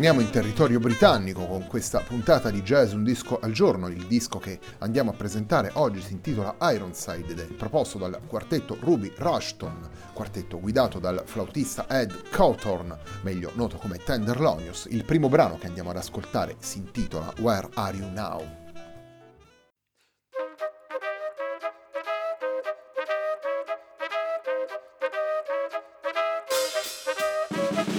Torniamo in territorio britannico con questa puntata di Jazz Un disco al giorno. Il disco che andiamo a presentare oggi si intitola Ironside ed è proposto dal quartetto Ruby Rushton, quartetto guidato dal flautista Ed Cawthorn, meglio noto come Tenderlonius. Il primo brano che andiamo ad ascoltare si intitola Where Are You Now? thank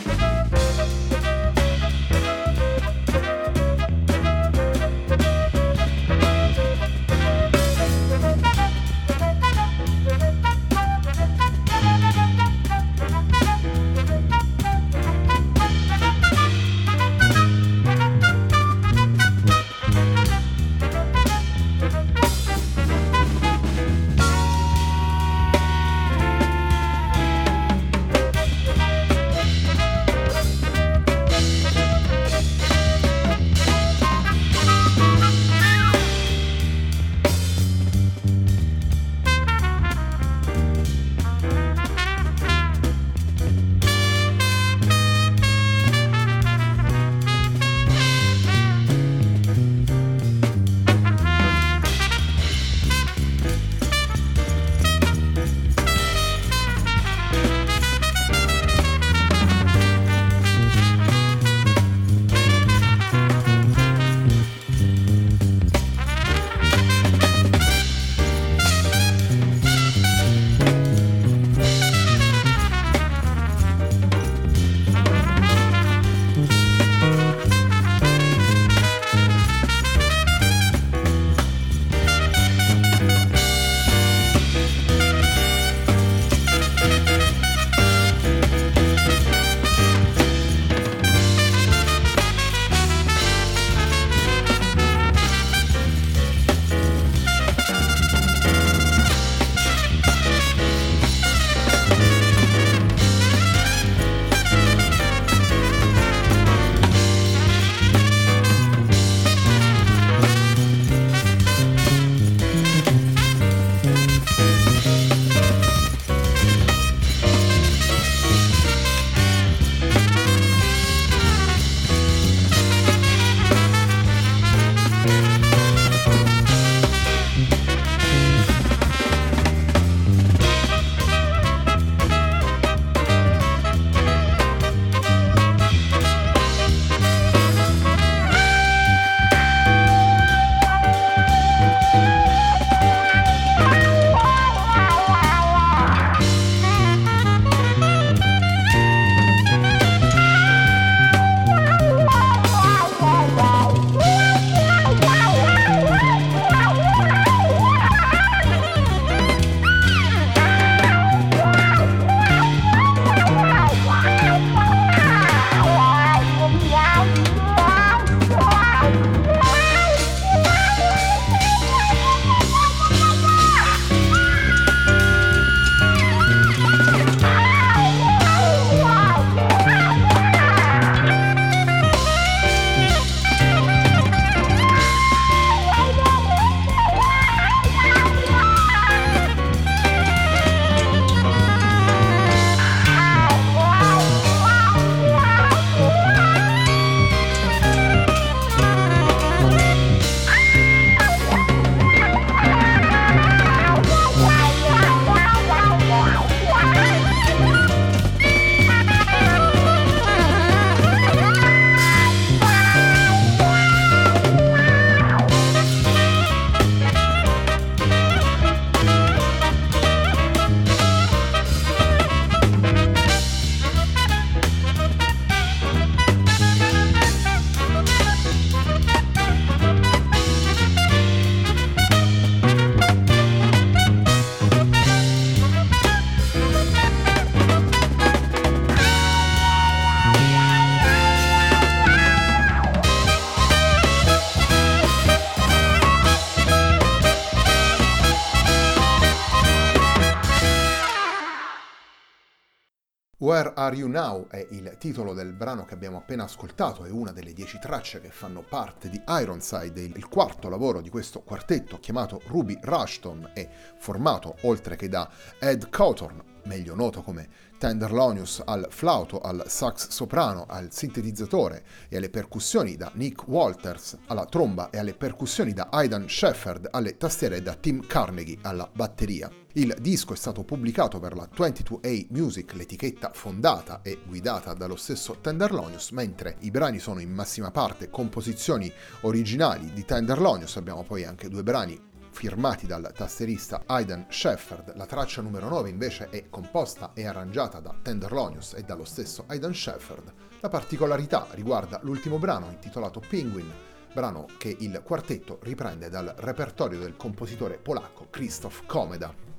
Where Are You Now è il titolo del brano che abbiamo appena ascoltato, è una delle dieci tracce che fanno parte di Ironside, il quarto lavoro di questo quartetto chiamato Ruby Rushton e formato oltre che da Ed Cawthorn, meglio noto come Tenderlonius al flauto, al sax soprano, al sintetizzatore e alle percussioni da Nick Walters alla tromba e alle percussioni da Aidan Shefford alle tastiere da Tim Carnegie alla batteria. Il disco è stato pubblicato per la 22A Music, l'etichetta fondata e guidata dallo stesso Tenderlonius, mentre i brani sono in massima parte composizioni originali di Tenderlonius, abbiamo poi anche due brani firmati dal tastierista Aidan Shefford. La traccia numero 9 invece è composta e arrangiata da Tenderlonius e dallo stesso Aidan Shefford. La particolarità riguarda l'ultimo brano intitolato Penguin, brano che il quartetto riprende dal repertorio del compositore polacco Krzysztof Komeda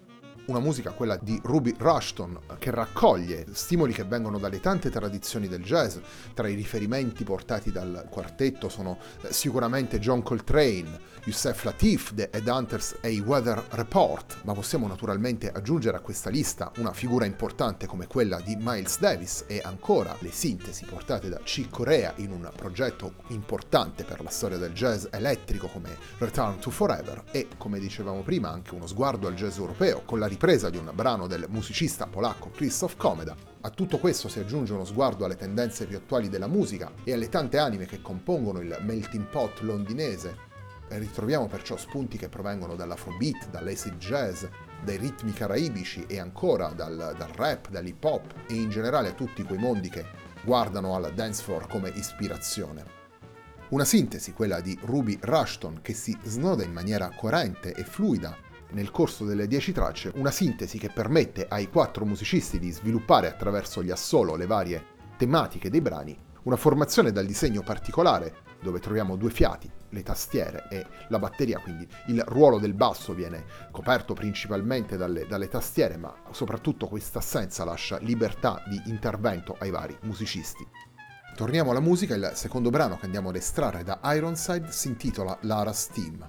una musica, quella di Ruby Rushton, che raccoglie stimoli che vengono dalle tante tradizioni del jazz. Tra i riferimenti portati dal quartetto sono eh, sicuramente John Coltrane, Youssef Latif, The Headhunters e i Weather Report, ma possiamo naturalmente aggiungere a questa lista una figura importante come quella di Miles Davis e ancora le sintesi portate da Chick Corea in un progetto importante per la storia del jazz elettrico come Return to Forever e, come dicevamo prima, anche uno sguardo al jazz europeo con la ripresa di un brano del musicista polacco Krzysztof Komeda. A tutto questo si aggiunge uno sguardo alle tendenze più attuali della musica e alle tante anime che compongono il melting pot londinese. Ritroviamo perciò spunti che provengono dall'afrobeat, dall'acid jazz, dai ritmi caraibici e ancora dal, dal rap, dall'hip hop e in generale a tutti quei mondi che guardano al dance floor come ispirazione. Una sintesi, quella di Ruby Rushton, che si snoda in maniera coerente e fluida nel corso delle 10 tracce una sintesi che permette ai quattro musicisti di sviluppare attraverso gli assolo le varie tematiche dei brani, una formazione dal disegno particolare dove troviamo due fiati, le tastiere e la batteria, quindi il ruolo del basso viene coperto principalmente dalle, dalle tastiere, ma soprattutto questa assenza lascia libertà di intervento ai vari musicisti. Torniamo alla musica, il secondo brano che andiamo ad estrarre da Ironside si intitola Lara's Team.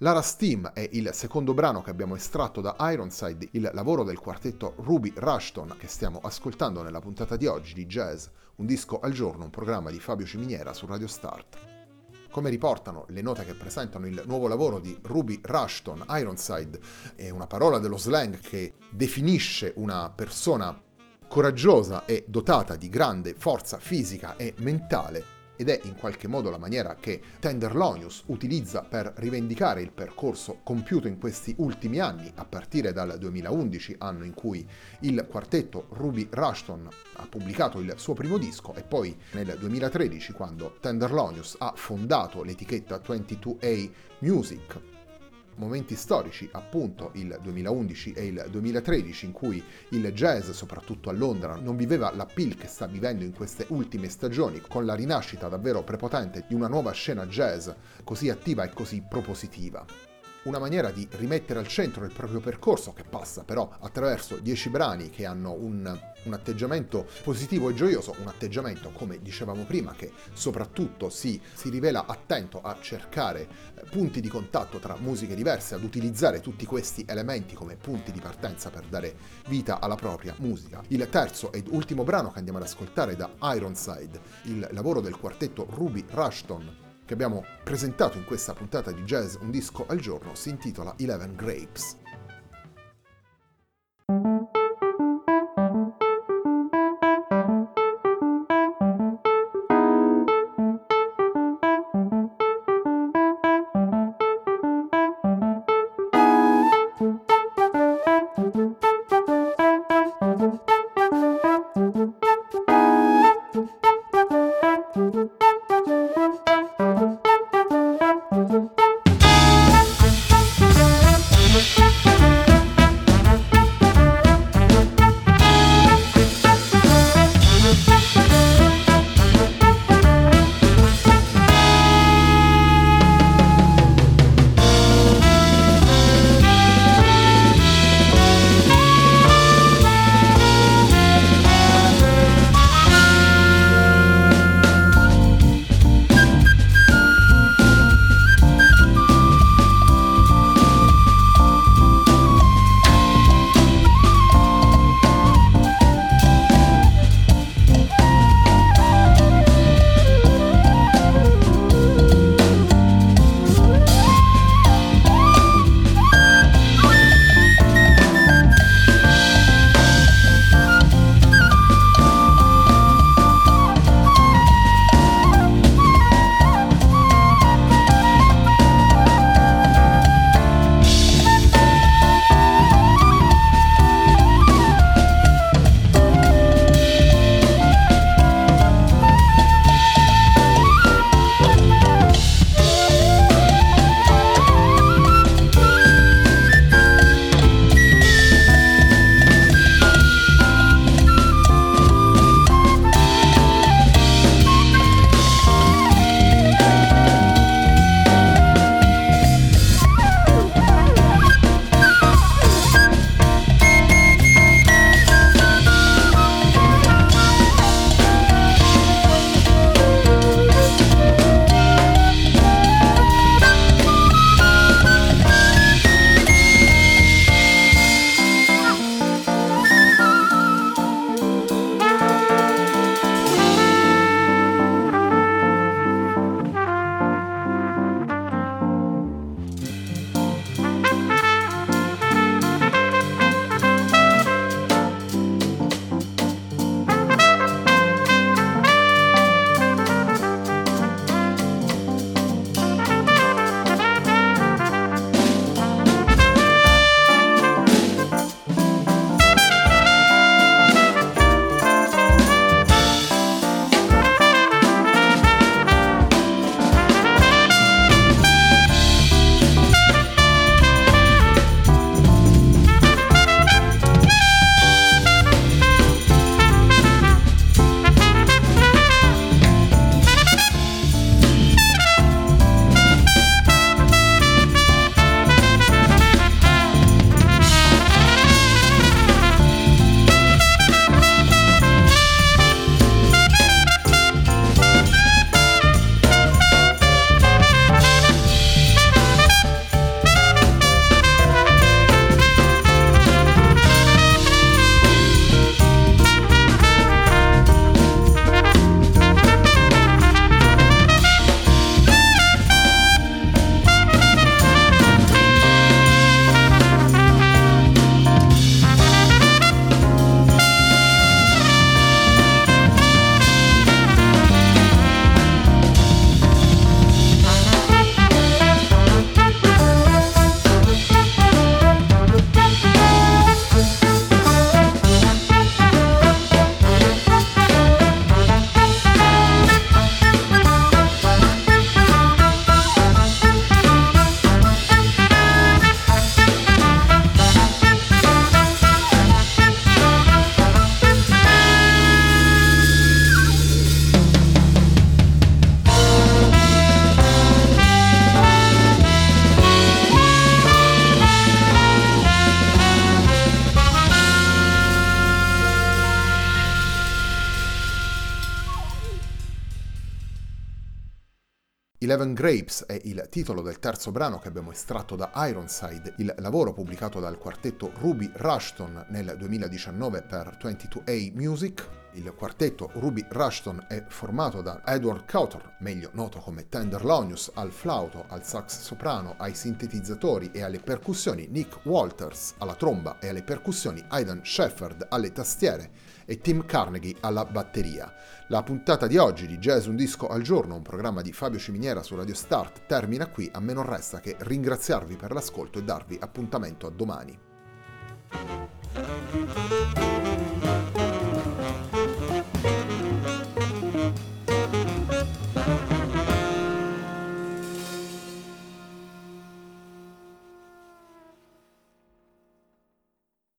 Lara Steam è il secondo brano che abbiamo estratto da Ironside, il lavoro del quartetto Ruby Rushton che stiamo ascoltando nella puntata di oggi di Jazz, un disco al giorno, un programma di Fabio Ciminiera su Radio Start. Come riportano le note che presentano il nuovo lavoro di Ruby Rushton, Ironside è una parola dello slang che definisce una persona coraggiosa e dotata di grande forza fisica e mentale ed è in qualche modo la maniera che Tenderlonius utilizza per rivendicare il percorso compiuto in questi ultimi anni, a partire dal 2011, anno in cui il quartetto Ruby Rushton ha pubblicato il suo primo disco, e poi nel 2013, quando Tenderlonius ha fondato l'etichetta 22A Music, momenti storici, appunto il 2011 e il 2013, in cui il jazz, soprattutto a Londra, non viveva l'appeal che sta vivendo in queste ultime stagioni, con la rinascita davvero prepotente di una nuova scena jazz così attiva e così propositiva una maniera di rimettere al centro il proprio percorso che passa però attraverso dieci brani che hanno un, un, atteggiamento positivo e gioioso, un atteggiamento come dicevamo prima che soprattutto si, si rivela attento a cercare eh, punti di contatto tra musiche diverse, ad utilizzare tutti questi elementi come punti di partenza per dare vita alla propria musica. Il terzo ed ultimo brano che andiamo ad ascoltare da Ironside, il lavoro del quartetto Ruby Rushton che abbiamo presentato in questa puntata di Jazz Un disco al giorno si intitola Eleven Grapes. Eleven Grapes è il titolo del terzo brano che abbiamo estratto da Ironside, il lavoro pubblicato dal quartetto Ruby Rushton nel 2019 per 22A Music. Il quartetto Ruby Rushton è formato da Edward Cawthor, meglio noto come Tenderlonius, al flauto, al sax soprano, ai sintetizzatori e alle percussioni, Nick Walters alla tromba e alle percussioni, Aidan Shefford alle tastiere e Tim Carnegie alla batteria. La puntata di oggi di Jazz Un Disco al Giorno, un programma di Fabio Ciminiera su Radio Start, termina qui. A me non resta che ringraziarvi per l'ascolto e darvi appuntamento a domani.